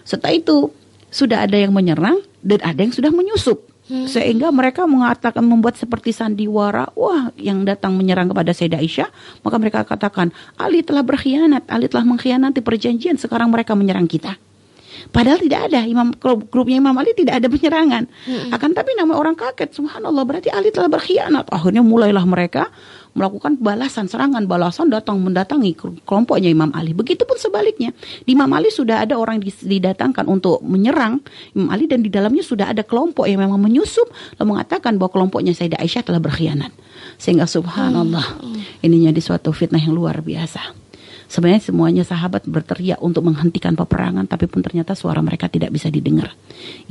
Setelah itu sudah ada yang menyerang dan ada yang sudah menyusup. Hmm. Sehingga mereka mengatakan membuat seperti sandiwara, wah yang datang menyerang kepada Sayyidah Aisyah, maka mereka katakan, Ali telah berkhianat, Ali telah mengkhianati perjanjian, sekarang mereka menyerang kita. Padahal tidak ada imam grupnya Imam Ali tidak ada penyerangan. Hmm. Akan tapi nama orang kaget, subhanallah berarti Ali telah berkhianat. Akhirnya mulailah mereka melakukan balasan serangan balasan datang mendatangi kelompoknya Imam Ali. Begitupun sebaliknya di Imam Ali sudah ada orang didatangkan untuk menyerang Imam Ali dan di dalamnya sudah ada kelompok yang memang menyusup lalu mengatakan bahwa kelompoknya Sayyidah Aisyah telah berkhianat. Sehingga subhanallah hmm. ininya di suatu fitnah yang luar biasa. Sebenarnya semuanya sahabat berteriak untuk menghentikan peperangan, tapi pun ternyata suara mereka tidak bisa didengar.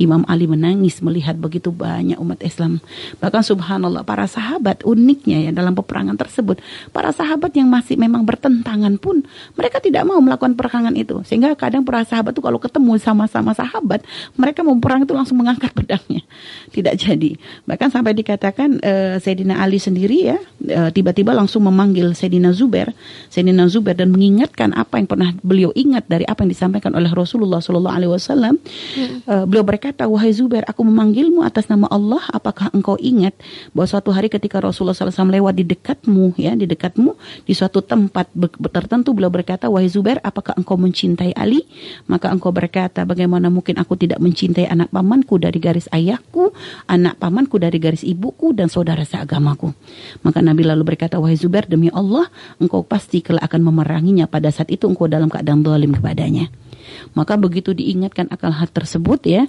Imam Ali menangis melihat begitu banyak umat Islam. Bahkan subhanallah para sahabat uniknya ya dalam peperangan tersebut, para sahabat yang masih memang bertentangan pun mereka tidak mau melakukan peperangan itu. Sehingga kadang para sahabat itu kalau ketemu sama-sama sahabat, mereka mau perang itu langsung mengangkat pedangnya. Tidak jadi. Bahkan sampai dikatakan uh, Sayyidina Ali sendiri ya uh, tiba-tiba langsung memanggil Sayyidina Zubair, Sayyidina Zubair dan mengingat mengingatkan apa yang pernah beliau ingat dari apa yang disampaikan oleh Rasulullah Shallallahu Alaihi Wasallam. Hmm. Uh, beliau berkata, wahai Zubair, aku memanggilmu atas nama Allah. Apakah engkau ingat bahwa suatu hari ketika Rasulullah SAW lewat di dekatmu, ya di dekatmu di suatu tempat tertentu, beliau berkata, wahai Zubair, apakah engkau mencintai Ali? Maka engkau berkata, bagaimana mungkin aku tidak mencintai anak pamanku dari garis ayahku, anak pamanku dari garis ibuku, dan saudara seagamaku. Maka Nabi lalu berkata, wahai Zubair, demi Allah, engkau pasti kelak akan memeranginya pada saat itu engkau dalam keadaan dolim kepadanya. Maka begitu diingatkan akal hal tersebut ya,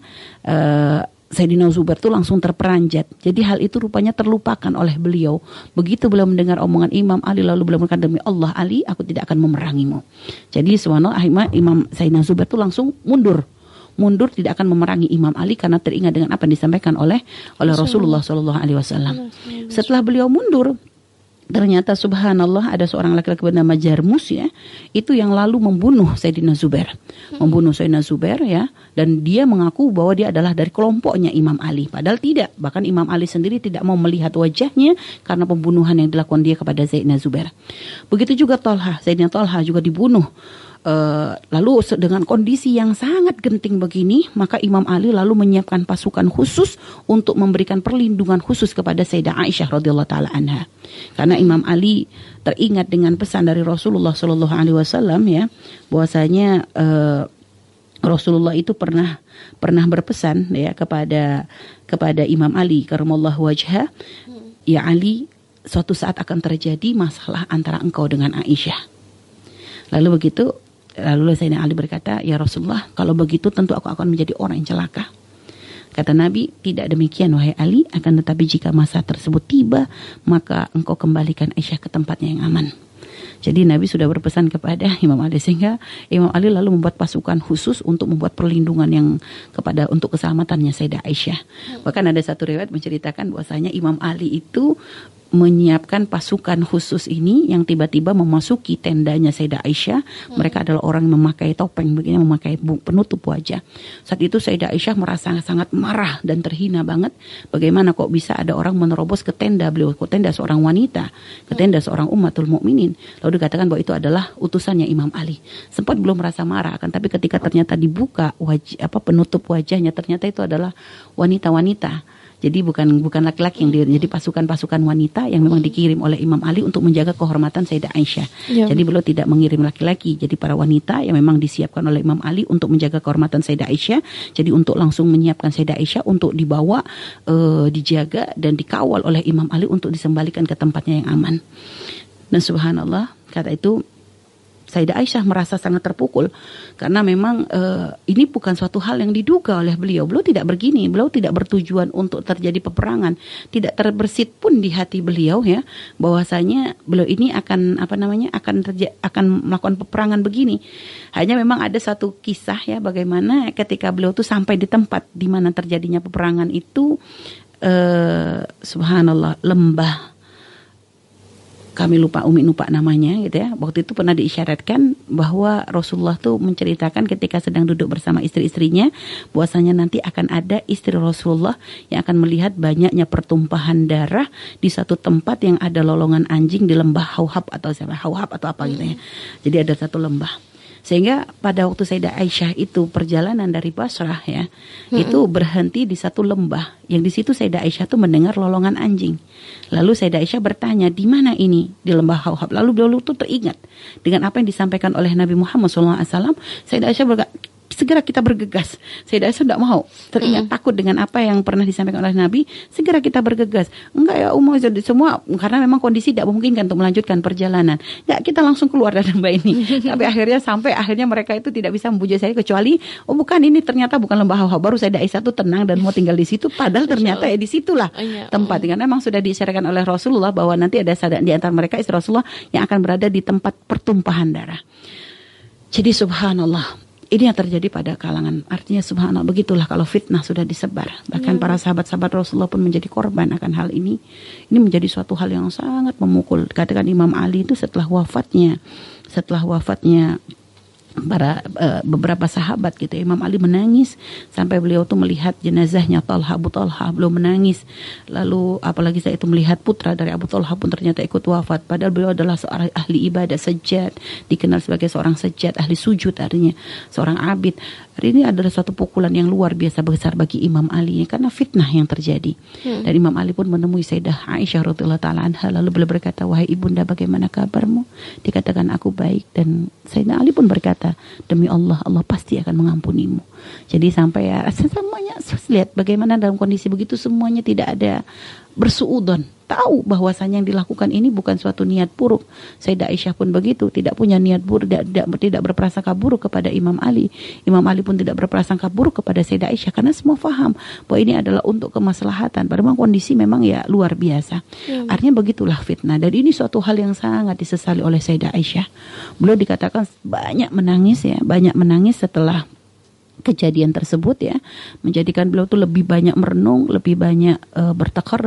uh, Sayyidina Zubair itu langsung terperanjat. Jadi hal itu rupanya terlupakan oleh beliau. Begitu beliau mendengar omongan Imam Ali lalu beliau berkata demi Allah Ali aku tidak akan memerangimu. Jadi subhanallah Imam Sayyidina Zubair itu langsung mundur mundur tidak akan memerangi Imam Ali karena teringat dengan apa yang disampaikan oleh oleh Rasulullah Shallallahu Alaihi Wasallam. Setelah beliau mundur, ternyata subhanallah ada seorang laki-laki bernama Jarmus ya. Itu yang lalu membunuh Sayyidina Zubair. Membunuh Sayyidina Zubair ya. Dan dia mengaku bahwa dia adalah dari kelompoknya Imam Ali. Padahal tidak. Bahkan Imam Ali sendiri tidak mau melihat wajahnya karena pembunuhan yang dilakukan dia kepada Sayyidina Zubair. Begitu juga Talha Sayyidina Talha juga dibunuh Uh, lalu dengan kondisi yang sangat genting begini, maka Imam Ali lalu menyiapkan pasukan khusus untuk memberikan perlindungan khusus kepada Sayyidah Aisyah radhiyallahu taala anha. Karena Imam Ali teringat dengan pesan dari Rasulullah Shallallahu alaihi wasallam ya, bahwasanya uh, Rasulullah itu pernah pernah berpesan ya kepada kepada Imam Ali karamallahu wajha, ya Ali suatu saat akan terjadi masalah antara engkau dengan Aisyah. Lalu begitu, lalu Sayyidina Ali berkata, Ya Rasulullah, kalau begitu tentu aku akan menjadi orang yang celaka. Kata Nabi, tidak demikian wahai Ali, akan tetapi jika masa tersebut tiba, maka engkau kembalikan Aisyah ke tempatnya yang aman. Jadi Nabi sudah berpesan kepada Imam Ali sehingga Imam Ali lalu membuat pasukan khusus untuk membuat perlindungan yang kepada untuk keselamatannya Sayyidah Aisyah. Bahkan ada satu riwayat menceritakan bahwasanya Imam Ali itu menyiapkan pasukan khusus ini yang tiba-tiba memasuki tendanya Sayyidah Aisyah. Hmm. Mereka adalah orang yang memakai topeng, begini memakai penutup wajah. Saat itu Sayyidah Aisyah merasa sangat marah dan terhina banget. Bagaimana kok bisa ada orang menerobos ke tenda beliau, ke tenda seorang wanita, ke tenda hmm. seorang umatul mukminin. Lalu dikatakan bahwa itu adalah utusannya Imam Ali. Sempat belum merasa marah akan tapi ketika ternyata dibuka wajah apa penutup wajahnya ternyata itu adalah wanita-wanita jadi bukan bukan laki-laki yang di, jadi pasukan-pasukan wanita yang memang dikirim oleh Imam Ali untuk menjaga kehormatan Sayyidah Aisyah. Ya. Jadi beliau tidak mengirim laki-laki. Jadi para wanita yang memang disiapkan oleh Imam Ali untuk menjaga kehormatan Sayyidah Aisyah. Jadi untuk langsung menyiapkan Sayyidah Aisyah untuk dibawa, uh, dijaga dan dikawal oleh Imam Ali untuk disembalikan ke tempatnya yang aman. Dan subhanallah kata itu Sayyidah Aisyah merasa sangat terpukul karena memang uh, ini bukan suatu hal yang diduga oleh beliau. Beliau tidak begini, beliau tidak bertujuan untuk terjadi peperangan, tidak terbersit pun di hati beliau ya bahwasanya beliau ini akan apa namanya akan terja akan melakukan peperangan begini. Hanya memang ada satu kisah ya bagaimana ketika beliau tuh sampai di tempat di mana terjadinya peperangan itu uh, subhanallah lembah kami lupa Umi lupa namanya gitu ya. Waktu itu pernah diisyaratkan bahwa Rasulullah tuh menceritakan ketika sedang duduk bersama istri-istrinya bahwasanya nanti akan ada istri Rasulullah yang akan melihat banyaknya pertumpahan darah di satu tempat yang ada lolongan anjing di lembah Hauhab atau siapa Hauhab atau apa gitu ya. Jadi ada satu lembah. Sehingga pada waktu Sayyidah Aisyah itu perjalanan dari Basrah ya, hmm. itu berhenti di satu lembah. Yang di situ Sayyidah Aisyah itu mendengar lolongan anjing. Lalu Sayyidah Aisyah bertanya, "Di mana ini?" Di lembah Hauhab. Lalu beliau itu teringat dengan apa yang disampaikan oleh Nabi Muhammad SAW. Sayyidah Aisyah berkata, segera kita bergegas. Saya tidak mau teringat mm. takut dengan apa yang pernah disampaikan oleh Nabi, segera kita bergegas. Enggak ya umum semua karena memang kondisi tidak memungkinkan untuk melanjutkan perjalanan. Enggak kita langsung keluar dari lembah ini. Tapi akhirnya sampai akhirnya mereka itu tidak bisa membujuk saya kecuali oh bukan ini ternyata bukan lembah hawa baru saya Aisyah itu tenang dan mau tinggal di situ padahal ternyata ya di situlah oh, iya. tempat karena memang sudah diisyaratkan oleh Rasulullah bahwa nanti ada di antara mereka istri Rasulullah yang akan berada di tempat pertumpahan darah. Jadi subhanallah ini yang terjadi pada kalangan. Artinya subhanallah begitulah kalau fitnah sudah disebar. Bahkan ya. para sahabat-sahabat Rasulullah pun menjadi korban akan hal ini. Ini menjadi suatu hal yang sangat memukul. Katakan Imam Ali itu setelah wafatnya, setelah wafatnya para uh, beberapa sahabat gitu Imam Ali menangis sampai beliau tuh melihat jenazahnya Talha Abu Talha. Beliau menangis. Lalu apalagi saya itu melihat putra dari Abu Talha pun ternyata ikut wafat. Padahal beliau adalah seorang ahli ibadah sejat. Dikenal sebagai seorang sejat ahli sujud artinya. Seorang abid ini adalah suatu pukulan yang luar biasa besar bagi Imam Ali karena fitnah yang terjadi. Hmm. Dan Imam Ali pun menemui Sayyidah Aisyah radhiyallahu taala anha lalu beliau berkata, "Wahai ibunda, bagaimana kabarmu?" Dikatakan, "Aku baik." Dan Sayyidah Ali pun berkata, "Demi Allah, Allah pasti akan mengampunimu." Jadi sampai ya semuanya lihat bagaimana dalam kondisi begitu semuanya tidak ada bersuudon tahu bahwasanya yang dilakukan ini bukan suatu niat buruk. Sayyidah Aisyah pun begitu, tidak punya niat buruk, tidak, tidak, tidak berprasangka buruk kepada Imam Ali. Imam Ali pun tidak berprasangka buruk kepada Sayyidah Aisyah karena semua faham bahwa ini adalah untuk kemaslahatan. Padahal kondisi memang ya luar biasa. Ya. Artinya begitulah fitnah. Dan ini suatu hal yang sangat disesali oleh Sayyidah Aisyah. Beliau dikatakan banyak menangis ya, banyak menangis setelah kejadian tersebut ya menjadikan beliau tuh lebih banyak merenung, lebih banyak uh,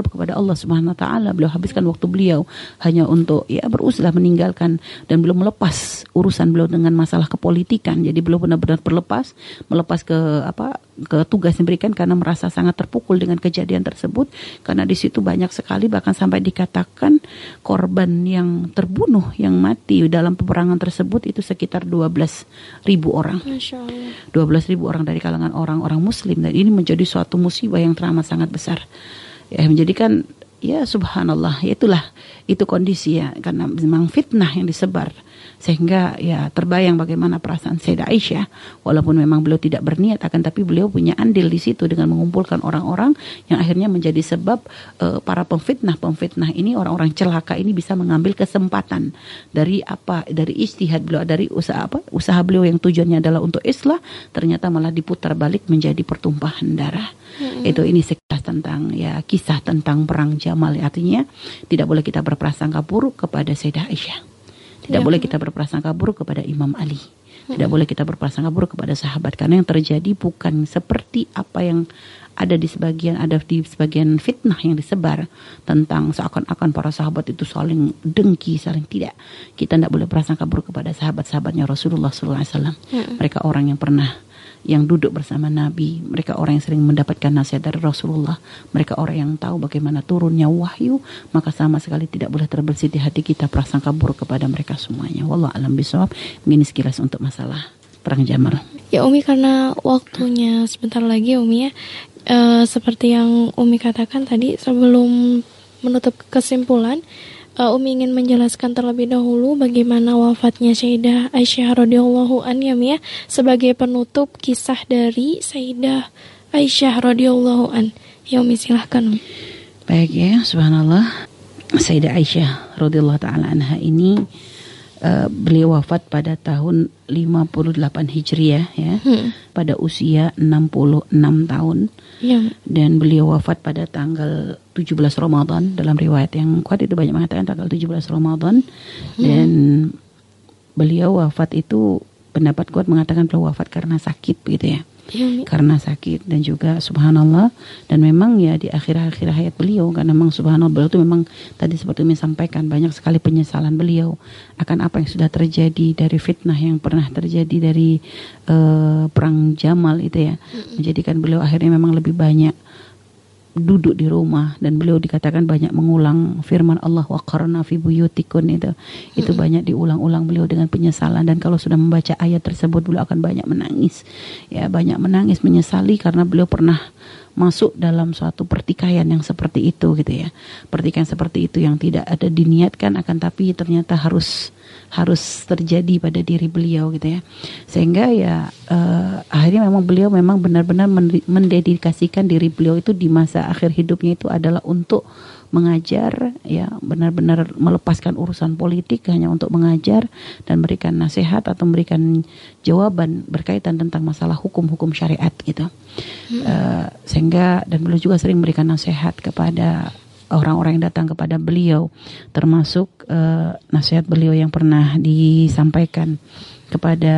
kepada Allah Subhanahu wa taala. Beliau habiskan waktu beliau hanya untuk ya berusaha meninggalkan dan belum melepas urusan beliau dengan masalah kepolitikan. Jadi beliau benar-benar berlepas, melepas ke apa ke tugas yang diberikan karena merasa sangat terpukul dengan kejadian tersebut. Karena di situ banyak sekali bahkan sampai dikatakan korban yang terbunuh yang mati dalam peperangan tersebut itu sekitar 12 ribu orang. 12 ribu orang dari kalangan orang-orang muslim. Dan ini menjadi suatu musibah yang teramat sangat besar. Ya menjadikan ya subhanallah itulah itu kondisi ya. Karena memang fitnah yang disebar sehingga ya terbayang bagaimana perasaan Sayyidah Aisyah walaupun memang beliau tidak berniat akan tapi beliau punya andil di situ dengan mengumpulkan orang-orang yang akhirnya menjadi sebab uh, para pemfitnah-pemfitnah ini orang-orang celaka ini bisa mengambil kesempatan dari apa dari istihad beliau dari usaha apa usaha beliau yang tujuannya adalah untuk islah ternyata malah diputar balik menjadi pertumpahan darah. Hmm. Itu ini sekilas tentang ya kisah tentang perang Jamal artinya tidak boleh kita berprasangka buruk kepada Sayyidah Aisyah. Tidak ya. boleh kita berprasangka buruk kepada Imam Ali. Tidak boleh kita berprasangka buruk kepada sahabat karena yang terjadi bukan seperti apa yang ada di sebagian ada di sebagian fitnah yang disebar tentang seakan-akan para sahabat itu saling dengki, saling tidak. Kita tidak boleh prasangka buruk kepada sahabat-sahabatnya Rasulullah SAW. Mereka orang yang pernah yang duduk bersama Nabi, mereka orang yang sering mendapatkan nasihat dari Rasulullah, mereka orang yang tahu bagaimana turunnya wahyu, maka sama sekali tidak boleh terbersih di hati kita prasangka buruk kepada mereka semuanya. Wallah alam bisawab. Begini sekilas untuk masalah perang Jamal. Ya Umi karena waktunya sebentar lagi Umi ya, e, seperti yang Umi katakan tadi sebelum menutup kesimpulan uh, Umi ingin menjelaskan terlebih dahulu bagaimana wafatnya Sayyidah Aisyah radhiyallahu anha ya sebagai penutup kisah dari Sayyidah Aisyah radhiyallahu an. Ya Umi silahkan. Baik ya, subhanallah. Sayyidah Aisyah radhiyallahu taala anha ini uh, beliau wafat pada tahun 58 Hijriah ya. Hmm. Pada usia 66 tahun. Ya. Dan beliau wafat pada tanggal 17 Ramadan dalam riwayat yang kuat itu banyak mengatakan tanggal 17 Ramadan hmm. dan beliau wafat itu pendapat kuat mengatakan beliau wafat karena sakit gitu ya. Ya, karena sakit dan juga subhanallah. Dan memang ya di akhir-akhir hayat beliau karena memang subhanallah beliau itu memang tadi seperti yang sampaikan banyak sekali penyesalan beliau akan apa yang sudah terjadi dari fitnah yang pernah terjadi dari uh, perang Jamal itu ya. Menjadikan beliau akhirnya memang lebih banyak duduk di rumah dan beliau dikatakan banyak mengulang firman Allah wa qarna fi buyutikun itu. Itu hmm. banyak diulang-ulang beliau dengan penyesalan. Dan kalau sudah membaca ayat tersebut beliau akan banyak menangis. Ya banyak menangis menyesali karena beliau pernah masuk dalam suatu pertikaian yang seperti itu gitu ya. Pertikaian seperti itu yang tidak ada diniatkan akan tapi ternyata harus harus terjadi pada diri beliau gitu ya. Sehingga ya uh, akhirnya memang beliau memang benar-benar mendedikasikan diri beliau itu di masa akhir hidupnya itu adalah untuk mengajar ya benar-benar melepaskan urusan politik hanya untuk mengajar dan memberikan nasihat atau memberikan jawaban berkaitan tentang masalah hukum-hukum syariat gitu hmm. uh, sehingga dan beliau juga sering memberikan nasihat kepada orang-orang yang datang kepada beliau termasuk uh, nasihat beliau yang pernah disampaikan kepada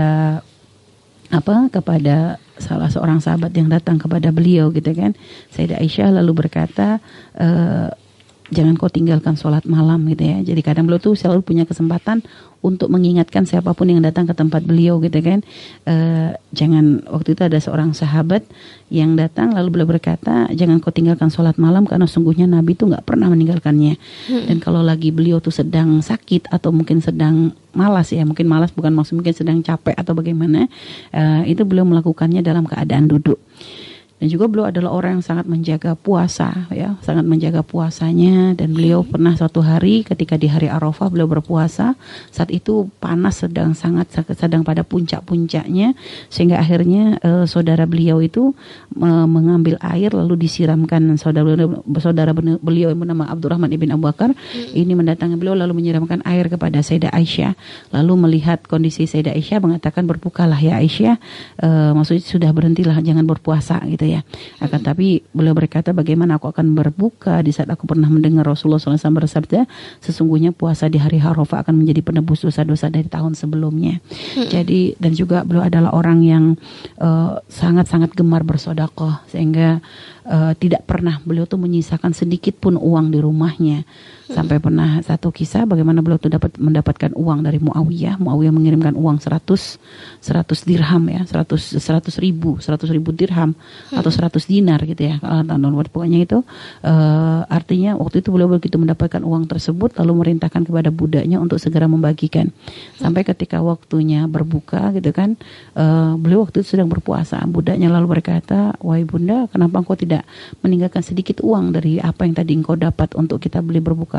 apa kepada salah seorang sahabat yang datang kepada beliau gitu kan Sayyidah Aisyah lalu berkata uh, jangan kau tinggalkan sholat malam gitu ya. Jadi kadang beliau tuh selalu punya kesempatan untuk mengingatkan siapa pun yang datang ke tempat beliau gitu kan. E, jangan waktu itu ada seorang sahabat yang datang lalu beliau berkata jangan kau tinggalkan sholat malam karena sungguhnya Nabi itu nggak pernah meninggalkannya. Hmm. Dan kalau lagi beliau tuh sedang sakit atau mungkin sedang malas ya mungkin malas bukan maksud mungkin sedang capek atau bagaimana e, itu beliau melakukannya dalam keadaan duduk. Dan juga beliau adalah orang yang sangat menjaga puasa ya, sangat menjaga puasanya. Dan beliau pernah suatu hari ketika di hari Arafah beliau berpuasa, saat itu panas sedang sangat sedang pada puncak-puncaknya. Sehingga akhirnya uh, saudara beliau itu uh, mengambil air lalu disiramkan. Saudara saudara beliau yang bernama Abdurrahman ibn Abu Bakar hmm. ini mendatangi beliau lalu menyiramkan air kepada Sayyidah Aisyah. Lalu melihat kondisi Sayyidah Aisyah mengatakan berbukalah ya Aisyah. Uh, maksudnya sudah berhentilah jangan berpuasa gitu ya. Akan tapi beliau berkata bagaimana aku akan berbuka di saat aku pernah mendengar Rasulullah SAW bersabda sesungguhnya puasa di hari Arafah akan menjadi penebus dosa-dosa dari tahun sebelumnya. Hmm. Jadi dan juga beliau adalah orang yang uh, sangat-sangat gemar bersodakoh sehingga uh, tidak pernah beliau tuh menyisakan sedikit pun uang di rumahnya. Sampai pernah satu kisah bagaimana beliau tuh dapat mendapatkan uang dari Muawiyah. Muawiyah mengirimkan uang 100 100 dirham ya, 100 100 ribu, 100 ribu dirham atau 100 dinar gitu ya kalau tahun pokoknya itu uh, artinya waktu itu beliau begitu mendapatkan uang tersebut lalu merintahkan kepada budaknya untuk segera membagikan. Sampai ketika waktunya berbuka gitu kan uh, beliau waktu itu sedang berpuasa. Budaknya lalu berkata wahai bunda kenapa engkau tidak meninggalkan sedikit uang dari apa yang tadi engkau dapat untuk kita beli berbuka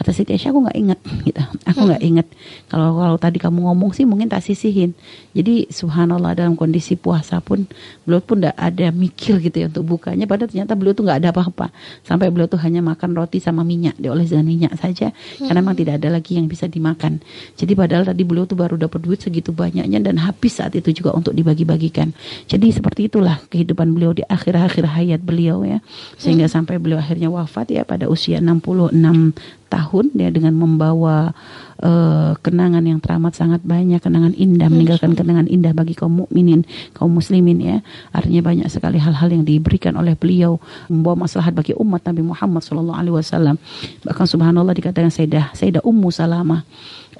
kata Siti Aisyah aku nggak ingat gitu. Aku nggak ingat. Kalau kalau tadi kamu ngomong sih mungkin tak sisihin. Jadi subhanallah dalam kondisi puasa pun beliau pun tidak ada mikir gitu ya untuk bukanya. Padahal ternyata beliau tuh nggak ada apa-apa. Sampai beliau tuh hanya makan roti sama minyak dioles dengan minyak saja. Hmm. karena memang tidak ada lagi yang bisa dimakan. Jadi padahal tadi beliau tuh baru dapat duit segitu banyaknya dan habis saat itu juga untuk dibagi-bagikan. Jadi seperti itulah kehidupan beliau di akhir-akhir hayat beliau ya. Sehingga hmm. sampai beliau akhirnya wafat ya pada usia 66 tahun dia dengan membawa uh, kenangan yang teramat sangat banyak, kenangan indah, meninggalkan kenangan indah bagi kaum mukminin, kaum muslimin ya. Artinya banyak sekali hal-hal yang diberikan oleh beliau membawa maslahat bagi umat Nabi Muhammad sallallahu alaihi wasallam. Bahkan subhanallah dikatakan Sayyidah Sayyidah Ummu Salamah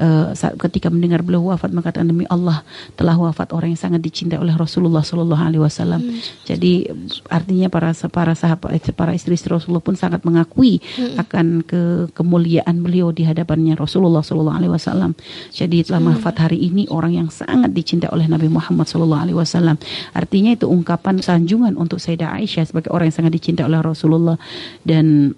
uh, ketika mendengar beliau wafat mengatakan demi Allah telah wafat orang yang sangat dicintai oleh Rasulullah Sallallahu Alaihi Wasallam. Hmm. Jadi artinya para para sahabat eh, para istri-istri Rasulullah pun sangat mengakui hmm. akan ke kemuliaan beliau di hadapannya Rasulullah Sallallahu Alaihi Wasallam. Jadi telah hmm. wafat hari ini orang yang sangat dicintai oleh Nabi Muhammad Sallallahu Alaihi Wasallam. Artinya itu ungkapan sanjungan untuk Sayyidah Aisyah sebagai orang yang sangat dicintai oleh Rasulullah dan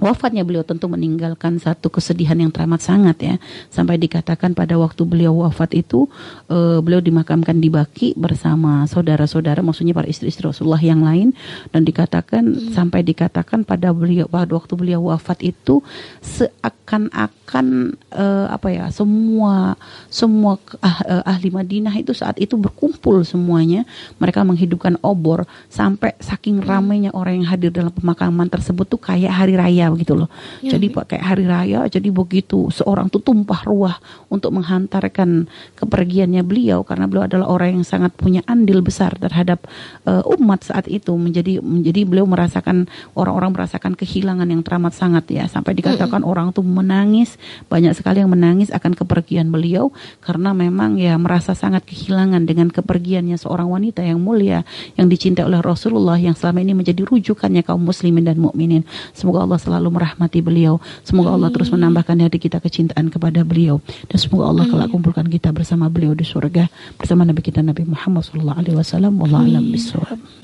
wafatnya beliau tentu meninggalkan satu kesedihan yang teramat sangat ya sampai dikatakan pada waktu beliau wafat itu uh, beliau dimakamkan di Baki bersama saudara-saudara maksudnya para istri-istri Rasulullah yang lain dan dikatakan hmm. sampai dikatakan pada beliau pada waktu beliau wafat itu seakan-akan uh, apa ya semua semua uh, ahli Madinah itu saat itu berkumpul semuanya mereka menghidupkan obor sampai saking ramainya orang yang hadir dalam pemakaman tersebut tuh kayak hari raya begitu loh. Ya. Jadi pakai hari raya, jadi begitu seorang tuh tumpah ruah untuk menghantarkan kepergiannya beliau karena beliau adalah orang yang sangat punya andil besar terhadap uh, umat saat itu menjadi menjadi beliau merasakan orang-orang merasakan kehilangan yang teramat sangat ya sampai dikatakan mm -hmm. orang tuh menangis banyak sekali yang menangis akan kepergian beliau karena memang ya merasa sangat kehilangan dengan kepergiannya seorang wanita yang mulia yang dicintai oleh Rasulullah yang selama ini menjadi rujukannya kaum muslimin dan mukminin. Semoga Allah selalu selalu merahmati beliau. Semoga Allah terus menambahkan hati kita kecintaan kepada beliau dan semoga Allah kelak kumpulkan kita bersama beliau di surga bersama Nabi kita Nabi Muhammad sallallahu alaihi wasallam. Wallahu a'lam.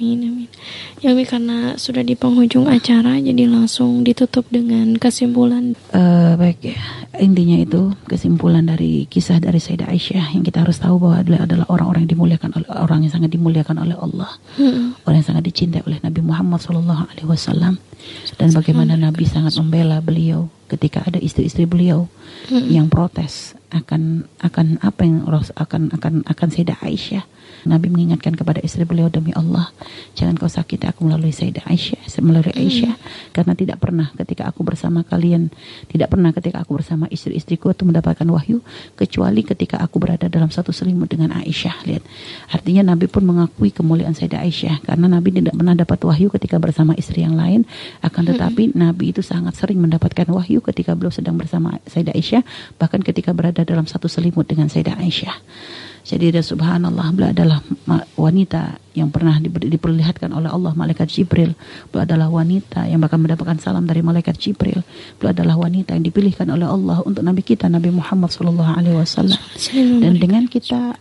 Amin amin. Ya karena sudah di penghujung acara jadi langsung ditutup dengan kesimpulan. Uh, baik ya. Intinya itu kesimpulan dari kisah dari Sayyidah Aisyah yang kita harus tahu bahwa adalah adalah orang-orang yang dimuliakan oleh orang yang sangat dimuliakan oleh Allah. Hmm. Orang yang sangat dicintai oleh Nabi Muhammad sallallahu alaihi wasallam dan bagaimana Nabi sangat membela beliau ketika ada istri-istri beliau hmm. yang protes akan akan apa yang akan akan akan Sayyidah Aisyah Nabi mengingatkan kepada istri beliau demi Allah, jangan kau sakiti aku melalui Sayyidah Aisyah, melalui hmm. Aisyah, hmm. karena tidak pernah ketika aku bersama kalian, tidak pernah ketika aku bersama istri-istriku itu mendapatkan wahyu, kecuali ketika aku berada dalam satu selimut dengan Aisyah. Lihat, artinya Nabi pun mengakui kemuliaan Sayyidah Aisyah, karena Nabi tidak pernah dapat wahyu ketika bersama istri yang lain, akan hmm. tetapi hmm. Nabi itu sangat sering mendapatkan wahyu ketika beliau sedang bersama Sayyidah Aisyah, bahkan ketika berada dalam satu selimut dengan Sayyidah Aisyah. Jadi dia subhanallah beliau adalah wanita yang pernah diperlihatkan oleh Allah malaikat Jibril. Beliau adalah wanita yang bahkan mendapatkan salam dari malaikat Jibril. Beliau adalah wanita yang dipilihkan oleh Allah untuk Nabi kita Nabi Muhammad sallallahu alaihi wasallam. Dan dengan kita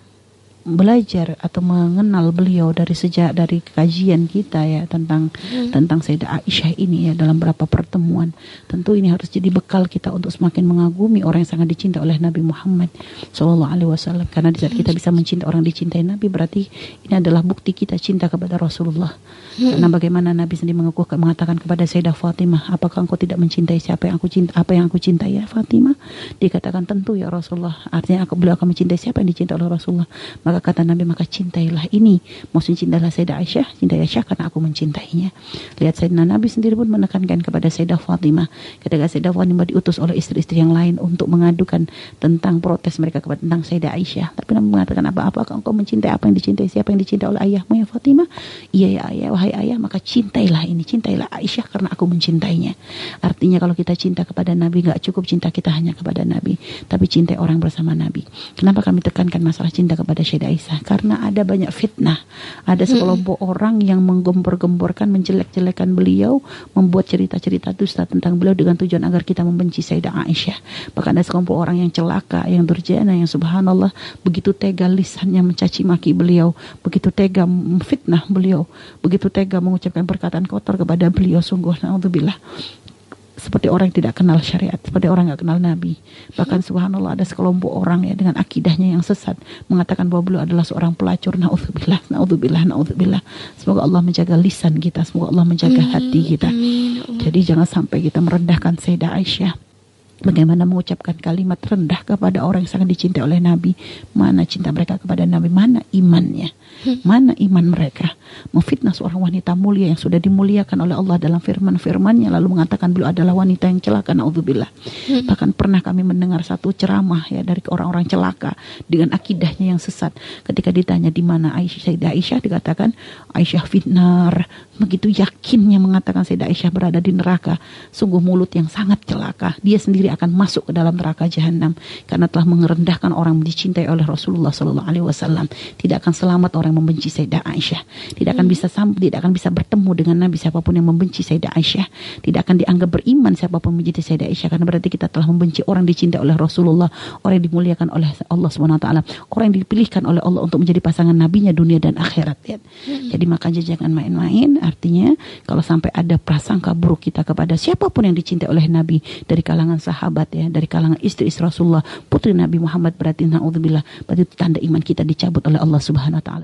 belajar atau mengenal beliau dari sejak dari kajian kita ya tentang hmm. tentang Sayyidah Aisyah ini ya dalam beberapa pertemuan. Tentu ini harus jadi bekal kita untuk semakin mengagumi orang yang sangat dicintai oleh Nabi Muhammad Shallallahu alaihi wasallam karena di saat kita bisa mencintai orang dicintai Nabi berarti ini adalah bukti kita cinta kepada Rasulullah. Hmm. Karena bagaimana Nabi sendiri mengaku mengatakan kepada Sayyidah Fatimah, apakah engkau tidak mencintai siapa yang aku cinta apa yang aku cintai ya Fatimah? Dikatakan tentu ya Rasulullah. Artinya aku beliau akan mencintai siapa yang dicintai oleh Rasulullah. Maka maka kata Nabi maka cintailah ini. Maksudnya cintailah Sayyidah Aisyah, cintai Aisyah karena aku mencintainya. Lihat Sayyidina Nabi sendiri pun menekankan kepada Sayyidah Fatimah. Ketika Sayyidah Fatimah diutus oleh istri-istri yang lain untuk mengadukan tentang protes mereka kepada tentang Sayyidah Aisyah. Tapi Nabi mengatakan apa-apa engkau mencintai apa yang dicintai siapa yang dicintai oleh ayahmu ya Fatimah? Iya ya ayah, wahai ayah maka cintailah ini, cintailah Aisyah karena aku mencintainya. Artinya kalau kita cinta kepada Nabi nggak cukup cinta kita hanya kepada Nabi, tapi cintai orang bersama Nabi. Kenapa kami tekankan masalah cinta kepada Sayyidah Aisyah karena ada banyak fitnah. Ada sekelompok hmm. orang yang menggembor-gemborkan, menjelek-jelekan beliau, membuat cerita-cerita dusta tentang beliau dengan tujuan agar kita membenci Sayyidah Aisyah. Bahkan ada sekelompok orang yang celaka, yang durjana, yang subhanallah begitu tega lisannya mencaci maki beliau, begitu tega memfitnah beliau, begitu tega mengucapkan perkataan kotor kepada beliau sungguh naudzubillah seperti orang yang tidak kenal syariat, seperti orang yang kenal Nabi. Bahkan subhanallah ada sekelompok orang ya dengan akidahnya yang sesat mengatakan bahwa beliau adalah seorang pelacur. Naudzubillah, naudzubillah, naudzubillah. Semoga Allah menjaga lisan kita, semoga Allah menjaga hati kita. Jadi jangan sampai kita merendahkan Sayyidah Aisyah Bagaimana mengucapkan kalimat rendah kepada orang yang sangat dicintai oleh Nabi? Mana cinta mereka kepada Nabi? Mana imannya? Hmm. Mana iman mereka? Memfitnah seorang wanita mulia yang sudah dimuliakan oleh Allah dalam firman-firmannya lalu mengatakan beliau adalah wanita yang celaka. Naudzubillah. Hmm. Bahkan pernah kami mendengar satu ceramah ya dari orang-orang celaka dengan akidahnya yang sesat. Ketika ditanya di mana Aisyah, Sayyidah Aisyah dikatakan Aisyah fitnar. Begitu yakinnya mengatakan Sayyidah Aisyah berada di neraka. Sungguh mulut yang sangat celaka. Dia sendiri sendiri akan masuk ke dalam neraka jahanam karena telah merendahkan orang yang dicintai oleh Rasulullah Sallallahu Alaihi Wasallam. Tidak akan selamat orang yang membenci Sayyidah Aisyah. Tidak akan bisa tidak akan bisa bertemu dengan Nabi siapa pun yang membenci Sayyidah Aisyah. Tidak akan dianggap beriman siapa pun membenci Sayyidah Aisyah karena berarti kita telah membenci orang dicintai oleh Rasulullah, orang yang dimuliakan oleh Allah Subhanahu wa taala, orang yang dipilihkan oleh Allah untuk menjadi pasangan nabinya dunia dan akhirat. Ya. Hmm. Jadi makanya jangan main-main artinya kalau sampai ada prasangka buruk kita kepada siapa pun yang dicintai oleh Nabi dari kalangan sahabat sahabat ya dari kalangan istri-istri Rasulullah putri Nabi Muhammad berarti naudzubillah. Berarti tanda iman kita dicabut oleh Allah Subhanahu wa taala